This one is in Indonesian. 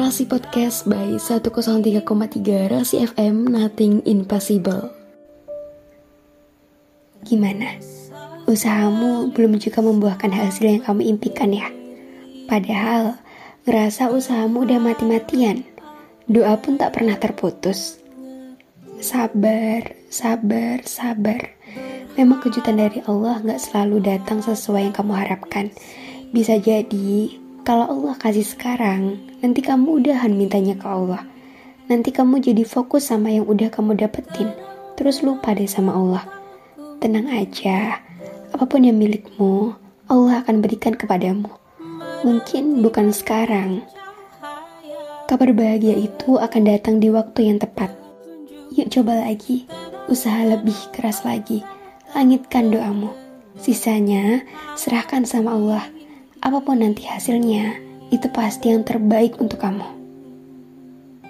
Rasi Podcast by 103,3 Rasi FM Nothing Impossible. Gimana? Usahamu belum juga membuahkan hasil yang kamu impikan ya? Padahal, ngerasa usahamu udah mati-matian. Doa pun tak pernah terputus. Sabar, sabar, sabar. Memang kejutan dari Allah gak selalu datang sesuai yang kamu harapkan. Bisa jadi kalau Allah kasih sekarang, nanti kamu udahan mintanya ke Allah. Nanti kamu jadi fokus sama yang udah kamu dapetin, terus lupa deh sama Allah. Tenang aja, apa pun yang milikmu, Allah akan berikan kepadamu. Mungkin bukan sekarang. Kabar bahagia itu akan datang di waktu yang tepat. Yuk coba lagi, usaha lebih keras lagi. Langitkan doamu. Sisanya serahkan sama Allah apa pun nanti hasilnya, itu pasti yang terbaik untuk kamu.